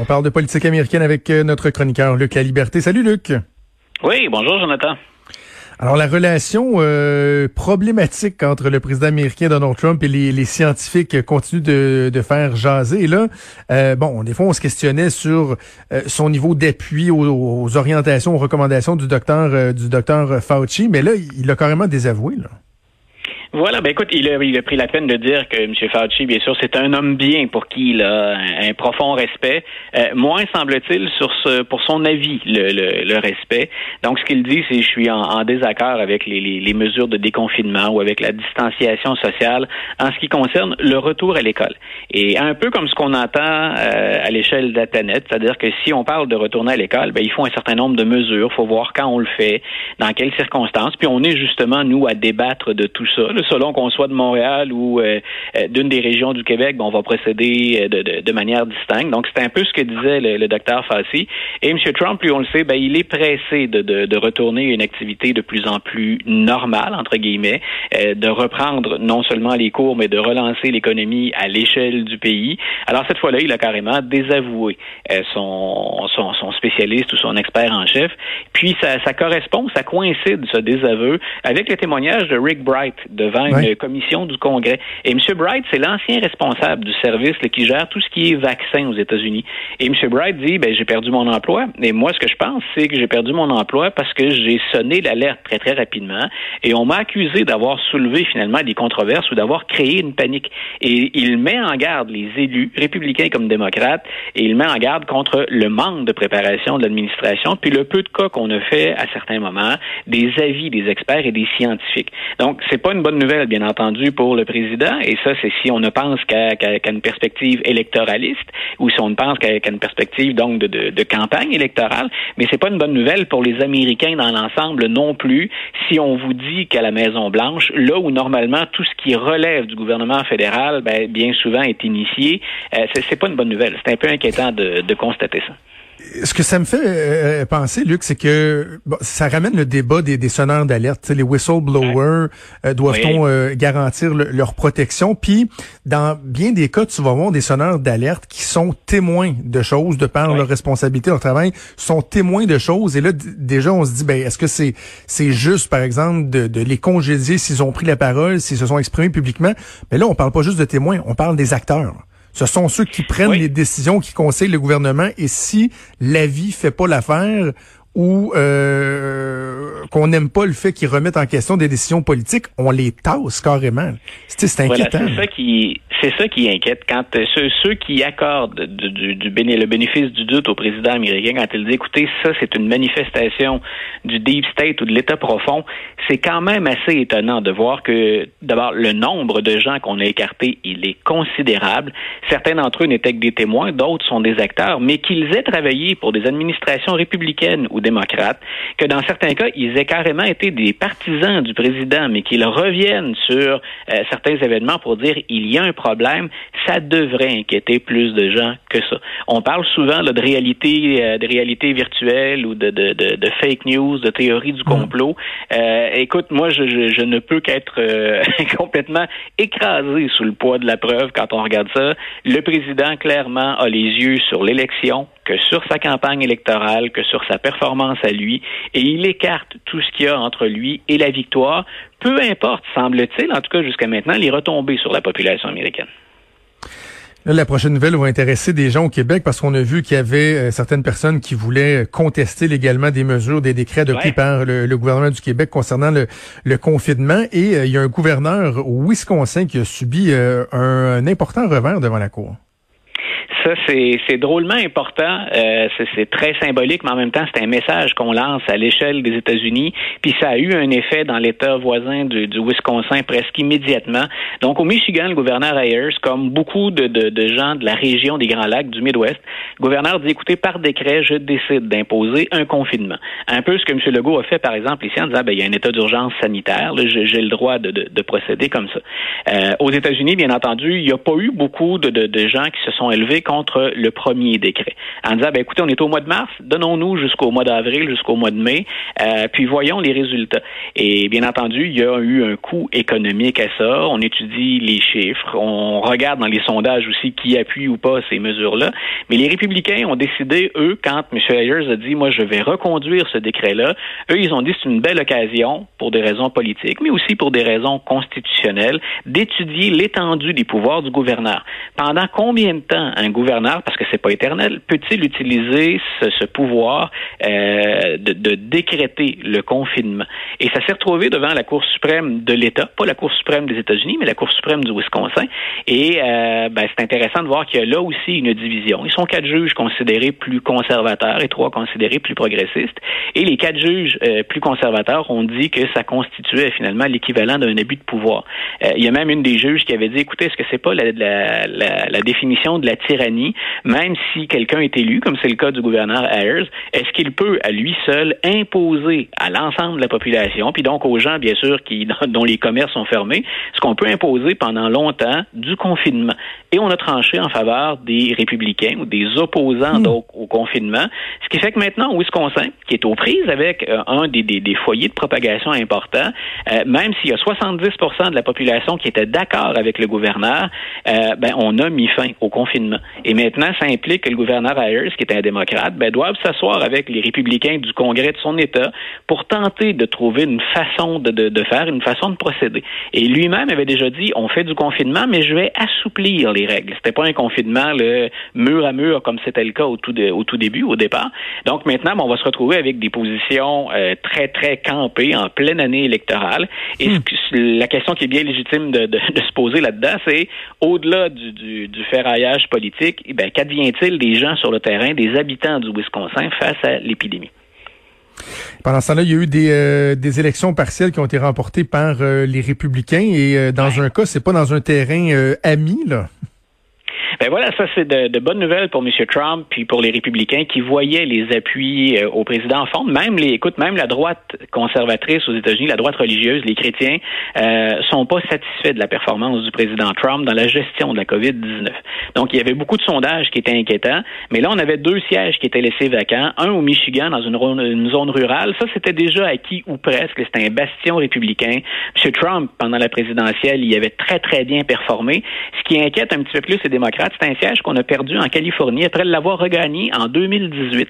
On parle de politique américaine avec euh, notre chroniqueur Luc La Liberté. Salut Luc. Oui, bonjour Jonathan. Alors la relation euh, problématique entre le président américain Donald Trump et les, scientifiques continue de, de, faire jaser. Et là, euh, bon, des fois on se questionnait sur euh, son niveau d'appui aux, orientations, aux recommandations du docteur du docteur Fauci, mais là, il a carrément désavoué. Là. Voilà, ben écoute, il a, il a pris la peine de dire que M. Fauci, bien sûr, c'est un homme bien pour qui il a un, profond respect. Euh, moins semble-t-il sur ce, pour son avis, le, le, le respect. Donc, ce qu'il dit, c'est je suis en, en désaccord avec les, les, les, mesures de déconfinement ou avec la distanciation sociale en ce qui concerne le retour à l'école. Et un peu comme ce qu'on entend euh, à l'échelle d'Atanet, c'est-à-dire que si on parle de retourner à l'école, ben il faut un certain nombre de mesures, faut voir quand on le fait, dans quelles circonstances, puis on est justement nous à débattre de tout ça selon qu'on soit de Montréal ou euh, euh, d'une des régions du Québec, ben, on va procéder euh, de, manière distincte. Donc, c'est un peu ce que disait le, docteur Fassi. Et M. Trump, lui, on le sait, ben, il est pressé de, de, retourner à une activité de plus en plus normale, entre guillemets, de reprendre non seulement les cours, mais de relancer l'économie à l'échelle du pays. Alors, cette fois-là, il a carrément désavoué son, son, son, spécialiste ou son expert en chef. Puis, ça, ça correspond, ça coïncide, ce désaveu, avec le témoignage de Rick Bright de une commission du Congrès. Et M. Bright, c'est l'ancien responsable du service qui gère tout ce qui est vaccin aux États-Unis. Et M. Bright dit, ben, j'ai perdu mon emploi. Et moi, ce que je pense, c'est que j'ai perdu mon emploi parce que j'ai sonné l'alerte très, très rapidement et on m'a accusé d'avoir soulevé finalement des controverses ou d'avoir créé une panique. Et il met en garde les élus, républicains comme démocrates, et il met en garde contre le manque de préparation de l'administration, puis le peu de cas qu'on a fait à certains moments, des avis des experts et des scientifiques. Donc, c'est pas une bonne nouvelle, bien entendu, pour le président. Et ça, c'est si on ne pense qu'à une perspective électoraliste ou si on ne pense qu'à une perspective donc de, de, campagne électorale. Mais c'est pas une bonne nouvelle pour les Américains dans l'ensemble non plus. Si on vous dit qu'à la Maison Blanche, là où normalement tout ce qui relève du gouvernement fédéral, ben, bien souvent est initié, euh, c'est pas une bonne nouvelle. C'est un peu inquiétant de constater ça ce que ça me fait euh, penser, Luc, c'est que ça ramène le débat des, des sonneurs d'alerte. Les whistleblowers, euh, doivent-on euh, garantir leur protection? Puis, dans bien des cas, tu vas voir des sonneurs d'alerte qui sont témoins de choses, de par leur responsabilité, leur travail, sont témoins de choses. Et là, déjà, on se dit, ben, est-ce que c'est c'est juste, par exemple, de, de les congédier s'ils ont pris la parole, s'ils se sont exprimés publiquement? Mais là, on parle pas juste de témoins, on parle des acteurs. Ce sont ceux qui prennent les décisions, qui conseillent le gouvernement. Et si l'avis fait pas l'affaire ou euh, qu'on n'aime pas le fait qu'ils remettent en question des décisions politiques, on les tasse carrément. C'est inquiétant. c'est ça qui c'est ça qui inquiète quand euh, ceux, qui accordent du, du, le bénéfice du doute au président américain quand il dit écoutez ça c'est une manifestation du deep state ou de l'état profond, c'est quand même assez étonnant de voir que d'abord le nombre de gens qu'on a écartés il est considérable. Certains d'entre eux n'étaient que des témoins, d'autres sont des acteurs, mais qu'ils aient travaillé pour des administrations républicaines ou démocrates, que dans certains cas ils aient carrément été des partisans du président, mais qu'ils reviennent sur euh, certains événements pour dire il y a un problème ça devrait inquiéter plus de gens que ça. On parle souvent de réalité, euh, de réalité virtuelle ou de, de, de, fake news, de théorie du mm. complot. Euh, écoute, moi, je, je, ne peux qu'être euh, complètement écrasé sous le poids de la preuve quand on regarde ça. Le président, clairement, a les yeux sur l'élection, que sur sa campagne électorale, que sur sa performance à lui, et il écarte tout ce qu'il y a entre lui et la victoire, peu importe, semble-t-il, en tout cas jusqu'à maintenant, les retombées sur la population américaine. la prochaine nouvelle va intéresser des gens au Québec parce qu'on a vu qu'il y avait euh, certaines personnes qui voulaient contester légalement des mesures, des décrets adoptés par le, gouvernement du Québec concernant le, confinement. Et euh, il y a un gouverneur au Wisconsin qui a subi euh, un important revers devant la Cour. Ça, c'est drôlement important. Euh, c'est très symbolique, mais en même temps, c'est un message qu'on lance à l'échelle des États-Unis. Puis ça a eu un effet dans l'État voisin du, du, Wisconsin presque immédiatement. Donc, au Michigan, le gouverneur Ayers, comme beaucoup de, de, de gens de la région des Grands Lacs, du Midwest, gouverneur dit, écoutez, par décret, je décide d'imposer un confinement. Un peu ce que M. Legault a fait, par exemple, ici, en disant, ben, il y a un état d'urgence sanitaire, j'ai le droit de, de, procéder comme ça. Euh, aux États-Unis, bien entendu, il n'y a pas eu beaucoup de, de, gens qui se sont élevés contre le premier décret. En disant, ben, écoutez, on est au mois de mars, donnons-nous jusqu'au mois d'avril, jusqu'au mois de mai, euh, puis voyons les résultats. Et bien entendu, il y a eu un coût économique à ça. On étudie les chiffres, on regarde dans les sondages aussi qui appuie ou pas ces mesures-là. Mais les républicains ont décidé, eux, quand M. Ayers a dit, moi, je vais reconduire ce décret-là, eux, ils ont dit, c'est une belle occasion, pour des raisons politiques, mais aussi pour des raisons constitutionnelles, d'étudier l'étendue des pouvoirs du gouverneur. Pendant combien de temps un gouverneur, parce que c'est pas éternel, peut-il utiliser ce, pouvoir euh, de, de, décréter le confinement? Et ça s'est retrouvé devant la Cour suprême de l'État, pas la Cour suprême des États-Unis, mais la Cour suprême du Wisconsin. Et euh, ben, c'est intéressant de voir qu'il y a là aussi une division. Ils sont quatre juges considérés plus conservateurs et trois considérés plus progressistes. Et les quatre juges euh, plus conservateurs ont dit que ça constituait finalement l'équivalent d'un abus de pouvoir. Euh, il y a même une des juges qui avait dit, écoutez, est-ce que c'est pas la, la, la, la, définition de la tyrannie, même si quelqu'un est élu, comme c'est le cas du gouverneur Ayers, est-ce qu'il peut à lui seul imposer à l'ensemble de la population, puis donc aux gens, bien sûr, qui dont les commerces sont fermés, ce qu'on peut imposer pendant longtemps du confinement? Et on a tranché en faveur des républicains ou des opposants hmm. donc au confinement, ce qui fait que maintenant, Wisconsin, qui est aux prises avec euh, un des, des, des, foyers de propagation importants, euh, même s'il y a 70% de la population qui était d'accord avec le gouverneur, euh, ben, on a mis fin au confinement. Et maintenant, ça implique que le gouverneur Ayers, qui est un démocrate, ben, doivent s'asseoir avec les républicains du Congrès de son État pour tenter de trouver une façon de, de, de faire, une façon de procéder. Et lui-même avait déjà dit, on fait du confinement, mais je vais assouplir les règles. C'était pas un confinement le mur à mur comme c'était le cas au tout, de, au tout début, au départ. Donc maintenant, ben, on va se retrouver avec des positions euh, très, très campées en pleine année électorale. Et hmm. la question qui est bien légitime de, de, de se poser là-dedans, c'est au-delà du, du, du, ferraillage politique, eh ben, qu'advient-il des gens sur le terrain, des habitants du Wisconsin face à l'épidémie? Pendant ce temps-là, il y a eu des, euh, des élections partielles qui ont été remportées par euh, les républicains et euh, dans un cas, c'est pas dans un terrain ami, là. Ben voilà, ça c'est de, de, bonnes nouvelles pour M. Trump puis pour les républicains qui voyaient les appuis euh, au président en fond. Même les, écoute, même la droite conservatrice aux États-Unis, la droite religieuse, les chrétiens, euh, sont pas satisfaits de la performance du président Trump dans la gestion de la COVID-19. Donc il y avait beaucoup de sondages qui étaient inquiétants, mais là on avait deux sièges qui étaient laissés vacants, un au Michigan dans une, une zone rurale. Ça c'était déjà acquis ou presque. C'était un bastion républicain. M. Trump pendant la présidentielle, il avait très très bien performé. Ce qui inquiète un petit peu plus les démocrates c'est un siège qu'on a perdu en Californie après l'avoir regagné en 2018.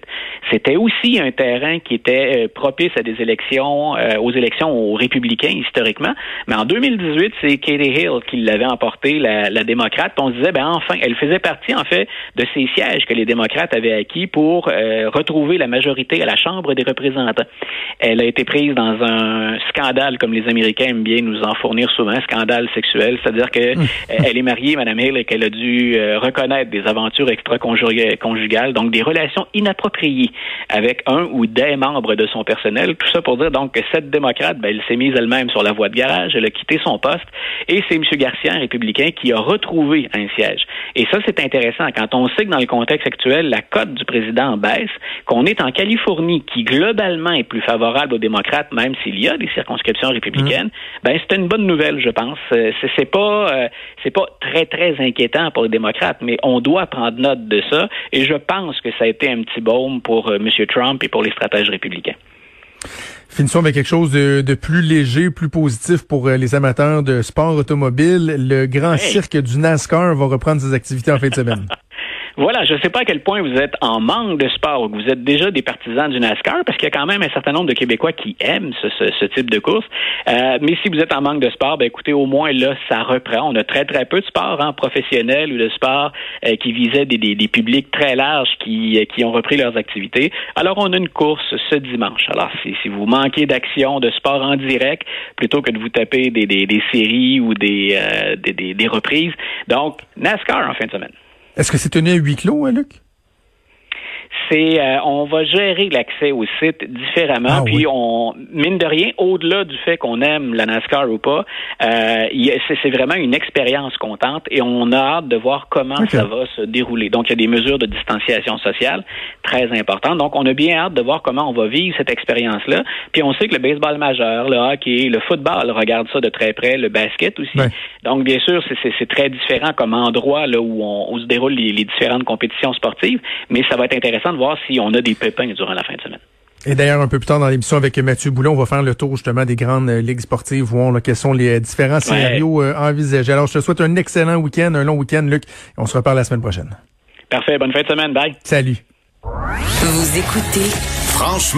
C'était aussi un terrain qui était euh, propice à des élections, euh, aux élections aux républicains historiquement. Mais en 2018, c'est Katie Hill qui l'avait emporté, la, la démocrate. On se disait, ben enfin, elle faisait partie en fait de ces sièges que les démocrates avaient acquis pour euh, retrouver la majorité à la Chambre des représentants. Elle a été prise dans un scandale, comme les Américains aiment bien nous en fournir souvent, scandale sexuel, c'est-à-dire que hum. elle est mariée, Mme Hill, et qu'elle a dû reconnaître des aventures extra-conjugales, donc des relations inappropriées avec un ou des membres de son personnel. Tout ça pour dire donc que cette démocrate, ben, elle s'est mise elle-même sur la voie de garage, elle a quitté son poste et c'est M. Garcia, un républicain, qui a retrouvé un siège. Et ça, c'est intéressant. Quand on sait que dans le contexte actuel, la cote du président baisse, qu'on est en Californie, qui globalement est plus favorable aux démocrates, même s'il y a des circonscriptions républicaines, mmh. ben c'est une bonne nouvelle, je pense. C'est pas, euh, c'est pas très très inquiétant pour les démocrates mais on doit prendre note de ça. Et je pense que ça a été un petit baume pour euh, M. Trump et pour les stratèges républicains. Finissons avec quelque chose de, plus léger, plus positif pour euh, les amateurs de sport automobile. Le grand cirque du NASCAR va reprendre ses activités en fin de semaine. Voilà, je ne sais pas à quel point vous êtes en manque de sport, vous êtes déjà des partisans du NASCAR, parce qu'il y a quand même un certain nombre de Québécois qui aiment ce, type de course. Euh, mais si vous êtes en manque de sport, ben écoutez, au moins là, ça reprend. On a très très peu de sport hein, professionnel ou de sport euh, qui visait des, des, publics très larges qui, euh, qui ont repris leurs activités. Alors on a une course ce dimanche. Alors si, vous manquez d'action, de sport en direct, plutôt que de vous taper des, des, séries ou des, des, des reprises, donc NASCAR en fin de semaine. Est-ce que c'est tenu à huis clos, hein, Luc? C'est euh, on va gérer l'accès au site différemment. Ah puis on mine de rien, au-delà du fait qu'on aime la NASCAR ou pas, euh, c'est vraiment une expérience contente et on a hâte de voir comment ça va se dérouler. Donc il y a des mesures de distanciation sociale très importantes. Donc on a bien hâte de voir comment on va vivre cette expérience-là. Puis on sait que le baseball majeur, le hockey, le football regarde ça de très près, le basket aussi. Donc bien sûr c'est très différent comme endroit là où on où se déroulent les, les différentes compétitions sportives, mais ça va être intéressant de voir si on a des pépins durant la fin de semaine. Et d'ailleurs, un peu plus tard dans l'émission avec Mathieu Boulon, on va faire le tour justement des grandes euh, ligues sportives, voir quels sont les euh, différents scénarios euh, envisagés. Alors, je te souhaite un excellent week-end, un long week-end, Luc. On se reparle la semaine prochaine. Parfait. Bonne fin de semaine. Bye. Salut. Vous écoutez Franchement.